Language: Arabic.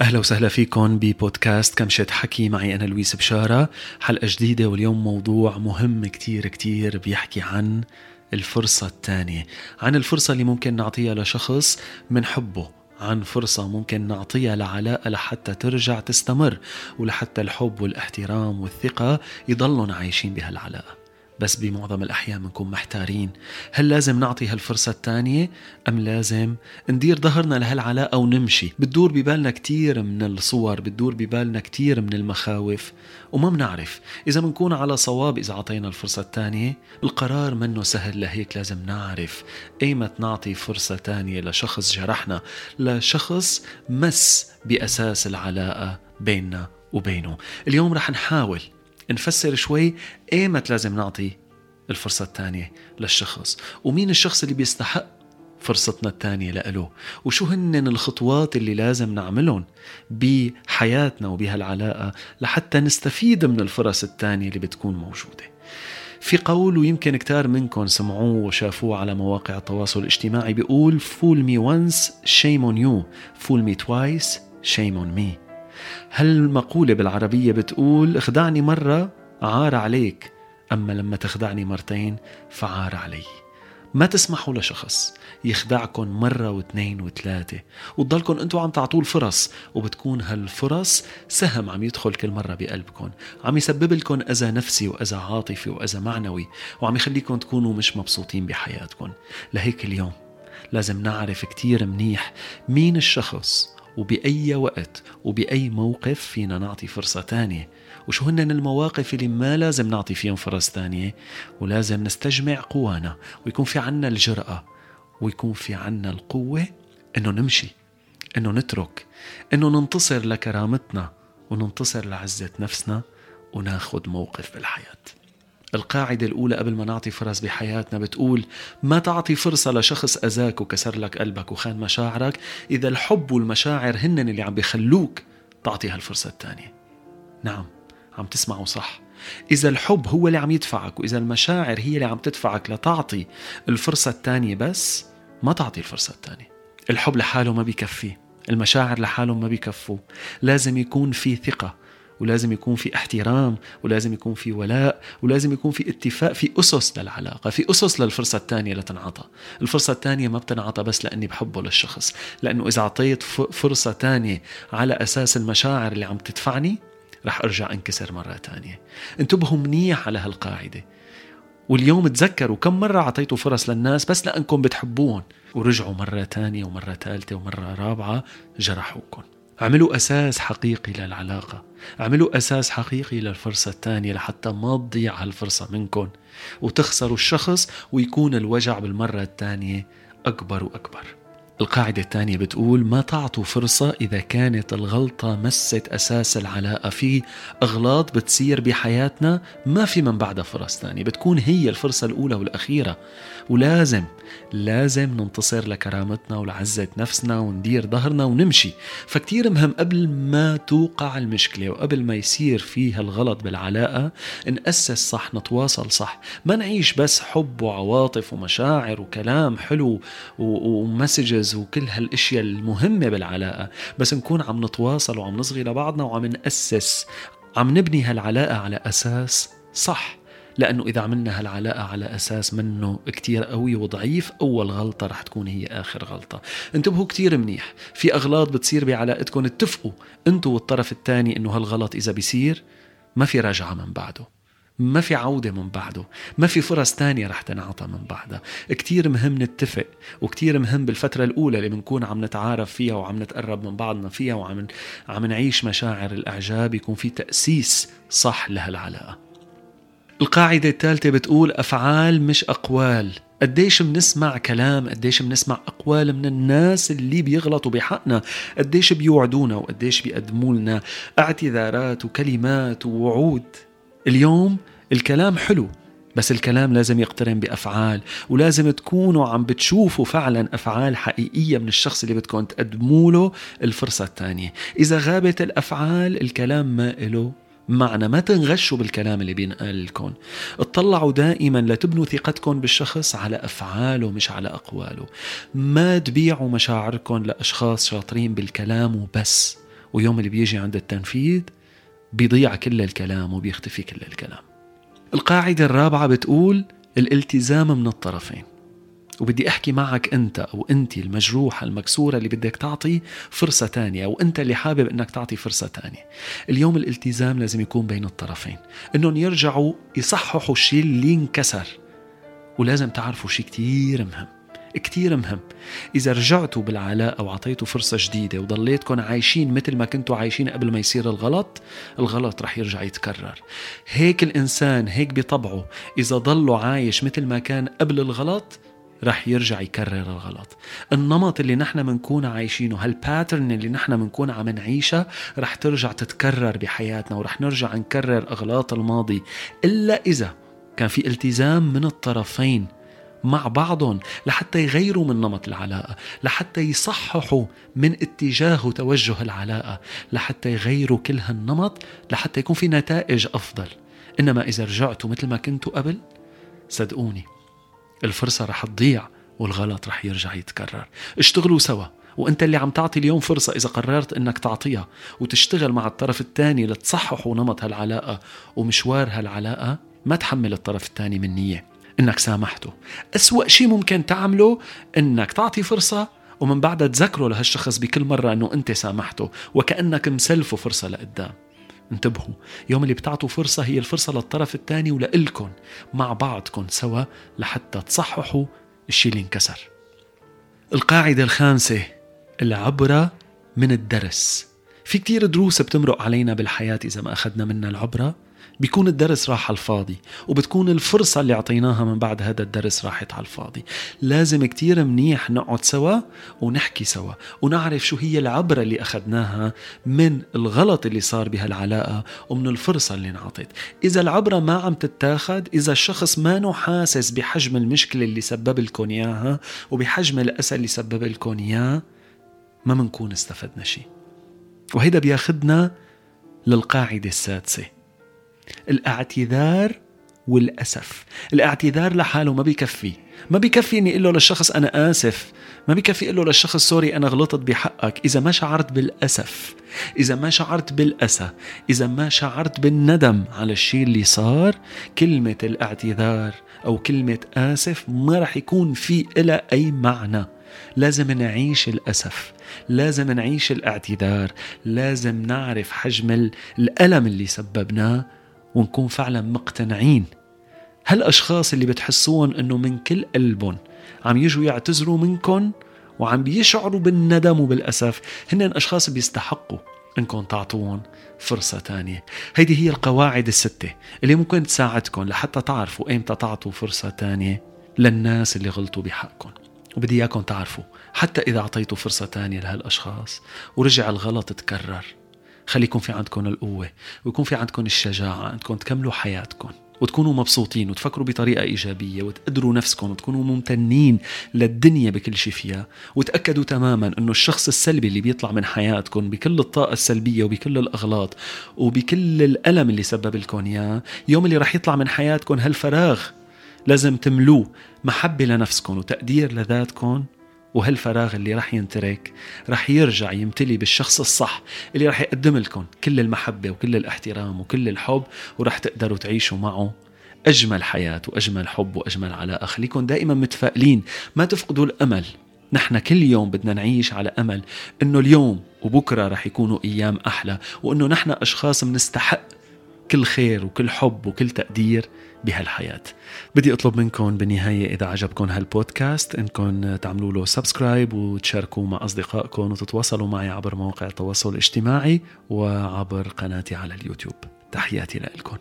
أهلا وسهلا فيكم ببودكاست كمشة حكي. معي أنا لويس بشارة. حلقة جديدة واليوم موضوع مهم كتير كتير بيحكي عن الفرصة الثانية عن الفرصة اللي ممكن نعطيها لشخص من حبه عن فرصة ممكن نعطيها لعلاقة لحتى ترجع تستمر ولحتى الحب والاحترام والثقة يضلون عايشين بهالعلاقة. بس بمعظم الأحيان بنكون محتارين. هل لازم نعطي هالفرصة الثانية أم لازم ندير ظهرنا لهالعلاقة ونمشي؟ بتدور ببالنا كتير من الصور بتدور ببالنا كتير من المخاوف وما بنعرف. إذا بنكون على صواب إذا عطينا الفرصة الثانية القرار منه سهل. لهيك لازم نعرف أيمت نعطي فرصة ثانية لشخص جرحنا لشخص مس بأساس العلاقة بيننا وبينه. اليوم رح نحاول نفسر شوي ايمت لازم نعطي الفرصة الثانية للشخص؟ ومين الشخص اللي بيستحق فرصتنا الثانية لإله؟ وشو هن الخطوات اللي لازم نعملهم بحياتنا وبهالعلاقة لحتى نستفيد من الفرص الثانية اللي بتكون موجودة؟ في قول ويمكن كتار منكم سمعوه وشافوه على مواقع التواصل الاجتماعي بيقول fool me once shame on you. Fool me twice shame on me. هالمقولة بالعربية بتقول اخدعني مرة عار عليك أما لما تخدعني مرتين فعار علي ما تسمحوا لشخص يخدعكم مرة واثنين وثلاثة وتضلكم أنتوا عم تعطوه الفرص وبتكون هالفرص سهم عم يدخل كل مرة بقلبكم عم يسبب لكم أذى نفسي وأذى عاطفي وأذى معنوي وعم يخليكم تكونوا مش مبسوطين بحياتكم لهيك اليوم لازم نعرف كتير منيح مين الشخص وبأي وقت وبأي موقف فينا نعطي فرصة تانية. وشو هن المواقف اللي ما لازم نعطي فيهم فرص تانية؟ ولازم نستجمع قوانا ويكون في عنا الجرأة ويكون في عنا القوة إنه نمشي إنه نترك إنه ننتصر لكرامتنا وننتصر لعزة نفسنا وناخد موقف بالحياة. القاعدة الأولى قبل ما نعطي فرص بحياتنا بتقول ما تعطي فرصة لشخص أذاك وكسر لك قلبك وخان مشاعرك؟ إذا الحب والمشاعر هن اللي عم بيخلوك تعطي هالفرصة الثانية. نعم عم تسمعوا صح. إذا الحب هو اللي عم يدفعك وإذا المشاعر هي اللي عم تدفعك لتعطي الفرصة الثانية بس ما تعطي الفرصة الثانية. الحب لحاله ما بيكفي المشاعر لحالهم ما بيكفوا. لازم يكون في ثقة. ولازم يكون في احترام ولازم يكون في ولاء ولازم يكون في اتفاق في أسس للعلاقة في أسس للفرصة الثانية لتنعطى الفرصة الثانية ما بتنعطى بس لأني بحبه للشخص لأنه إذا أعطيت فرصة ثانية على أساس المشاعر اللي عم تدفعني رح أرجع أنكسر مرة ثانية. انتبهوا منيح على هالقاعدة. واليوم تذكروا كم مرة أعطيتوا فرص للناس بس لأنكم بتحبوهم ورجعوا مرة تانية ومرة ثالثة ومرة رابعة جرحوكم اعملوا أساس حقيقي للعلاقة. اعملوا أساس حقيقي للفرصة الثانية لحتى ما تضيع هالفرصة منكم وتخسروا الشخص ويكون الوجع بالمرة الثانية أكبر وأكبر. القاعدة الثانية بتقول ما تعطوا فرصة إذا كانت الغلطة مست أساس العلاقة في أغلاط بتصير بحياتنا ما في من بعدها فرص ثانية. بتكون هي الفرصة الأولى والأخيرة. ولازم لازم ننتصر لكرامتنا ولعزة نفسنا وندير ظهرنا ونمشي. فكتير مهم قبل ما توقع المشكلة وقبل ما يصير فيها الغلط بالعلاقة نأسس صح نتواصل صح. ما نعيش بس حب وعواطف ومشاعر وكلام حلو ومسجز وكل هالأشياء المهمة بالعلاقة بس نكون عم نتواصل وعم نصغي لبعضنا وعم نأسس عم نبني هالعلاقة على أساس صح. لأنه إذا عملنا هالعلاقة على أساس منه كتير قوي وضعيف أول غلطة رح تكون هي آخر غلطة. انتبهوا كتير منيح. في أغلاط بتصير بعلاقتكم اتفقوا أنتوا والطرف الثاني أنه هالغلط إذا بيصير ما في رجعة من بعده ما في عودة من بعده ما في فرص تانية رح تنعطى من بعدها. كتير مهم نتفق وكتير مهم بالفترة الأولى اللي بنكون عم نتعارف فيها وعم نتقرب من بعضنا فيها وعم عم نعيش مشاعر الإعجاب يكون في تأسيس صح لهالعلاقة. القاعدة الثالثة بتقول أفعال مش أقوال. قديش بنسمع كلام قديش بنسمع أقوال من الناس اللي بيغلطوا بحقنا. قديش بيوعدونا وقديش بيقدموا لنا اعتذارات وكلمات ووعود. اليوم الكلام حلو بس الكلام لازم يقترن بأفعال. ولازم تكونوا عم بتشوفوا فعلا أفعال حقيقية من الشخص اللي بدكم تقدموا له الفرصة الثانية. إذا غابت الأفعال الكلام ما إله. معنى ما تنغشوا بالكلام اللي بينقال لكم اطلعوا دائما لتبنوا ثقتكم بالشخص على أفعاله مش على أقواله. ما تبيعوا مشاعركم لأشخاص شاطرين بالكلام وبس. ويوم اللي بيجي عند التنفيذ بيضيع كل الكلام وبيختفي كل الكلام. القاعدة الرابعة بتقول الالتزام من الطرفين. وبدي أحكي معك أنت أو أنت المجروحه المكسورة اللي بدك تعطي فرصة تانية أو أنت اللي حابب إنك تعطي فرصة تانية. اليوم الالتزام لازم يكون بين الطرفين. إنهم يرجعوا يصححوا الشيء اللي انكسر. ولازم تعرفوا شيء كتير مهم كتير مهم. إذا رجعتوا بالعلاقة وعطيتوا فرصة جديدة وضليتكم عايشين مثل ما كنتوا عايشين قبل ما يصير الغلط الغلط رح يرجع يتكرر. هيك الإنسان هيك بطبعه إذا ضله عايش مثل ما كان قبل الغلط رح يرجع يكرر الغلط. النمط اللي نحن منكون عايشينه هالباترن اللي نحن منكون عم نعيشها رح ترجع تتكرر بحياتنا ورح نرجع نكرر أغلاط الماضي. إلا إذا كان في التزام من الطرفين مع بعضهم لحتى يغيروا من نمط العلاقة لحتى يصححوا من اتجاه وتوجه العلاقة لحتى يغيروا كل هالنمط لحتى يكون في نتائج أفضل. إنما إذا رجعتوا مثل ما كنتوا قبل صدقوني الفرصة رح تضيع والغلط رح يرجع يتكرر. اشتغلوا سوا وانت اللي عم تعطي اليوم فرصة إذا قررت إنك تعطيها وتشتغل مع الطرف الثاني لتصححوا نمط هالعلاقة. ومشوار هالعلاقة ما تحمل الطرف الثاني من نية إنك سامحته. أسوأ شيء ممكن تعمله إنك تعطي فرصة ومن بعدها تذكره لهالشخص بكل مرة إنه أنت سامحته وكأنك مسلفه فرصة لقدام. انتبهوا يوم اللي بتعطوا فرصة هي الفرصة للطرف الثاني ولإلكن مع بعضكم سوا لحتى تصححوا الشيء اللي انكسر. القاعدة الخامسة العبرة من الدرس. في كتير دروس بتمرق علينا بالحياة إذا ما أخذنا منها العبرة. بيكون الدرس راح على الفاضي وبتكون الفرصة اللي أعطيناها من بعد هذا الدرس راحت على الفاضي. لازم كتير منيح نقعد سوا ونحكي سوا ونعرف شو هي العبرة اللي أخذناها من الغلط اللي صار بهالعلاقة ومن الفرصة اللي انعطت. إذا العبرة ما عم تتاخد إذا الشخص ما حاسس بحجم المشكلة اللي سبب لكم إياها وبحجم الأسى اللي سبب لكم إياه ما منكون استفدنا شيء. وهيدا بياخدنا للقاعدة السادسة. الاعتذار والأسف. الاعتذار لحاله ما بيكفي. ما بيكفي إني أقول له للشخص أنا آسف. ما بيكفي أقول له للشخص سوري أنا غلطت بحقك. إذا ما شعرت بالأسف إذا ما شعرت بالأسى إذا ما شعرت بالندم على الشيء اللي صار كلمة الاعتذار أو كلمة آسف ما رح يكون في إلى أي معنى. لازم نعيش الأسف. لازم نعيش الاعتذار. لازم نعرف حجم الألم اللي سببناه ونكون فعلا مقتنعين. هالأشخاص اللي بتحسون أنه من كل قلبهم عم يجوا يعتذروا منكم وعم بيشعروا بالندم وبالأسف هن أشخاص بيستحقوا انكم تعطوهم فرصة تانية. هيدي هي القواعد الستة اللي ممكن تساعدكم لحتى تعرفوا إيمتى تعطوا فرصة تانية للناس اللي غلطوا بحقكم وبدي اياكم تعرفوا حتى إذا أعطيتوا فرصة تانية لهالأشخاص ورجع الغلط تكرر. خلي يكون في عندكم القوة ويكون في عندكم الشجاعة أنكم تكملوا حياتكم وتكونوا مبسوطين وتفكروا بطريقة إيجابية وتقدروا نفسكم وتكونوا ممتنين للدنيا بكل شيء فيها وتأكدوا تماما أنه الشخص السلبي اللي بيطلع من حياتكم بكل الطاقة السلبية وبكل الأغلاط وبكل الألم اللي سبب لكم إياه يوم اللي رح يطلع من حياتكم هالفراغ لازم تملوه محبة لنفسكم وتقدير لذاتكم وهالفراغ اللي رح ينترك رح يرجع يمتلي بالشخص الصح اللي رح يقدم لكم كل المحبة وكل الاحترام وكل الحب ورح تقدروا تعيشوا معه أجمل حياة وأجمل حب وأجمل علاقة. خليكم دائما متفائلين. ما تفقدوا الأمل. نحن كل يوم بدنا نعيش على أمل أنه اليوم وبكرة رح يكونوا أيام أحلى وأنه نحن أشخاص بنستحق كل خير وكل حب وكل تقدير بهالحياة. بدي أطلب منكم بالنهاية إذا عجبكم هالبودكاست إنكم تعملوا له سبسكرايب وتشاركوا مع أصدقائكم وتتواصلوا معي عبر مواقع التواصل الاجتماعي وعبر قناتي على اليوتيوب. تحياتي لكم.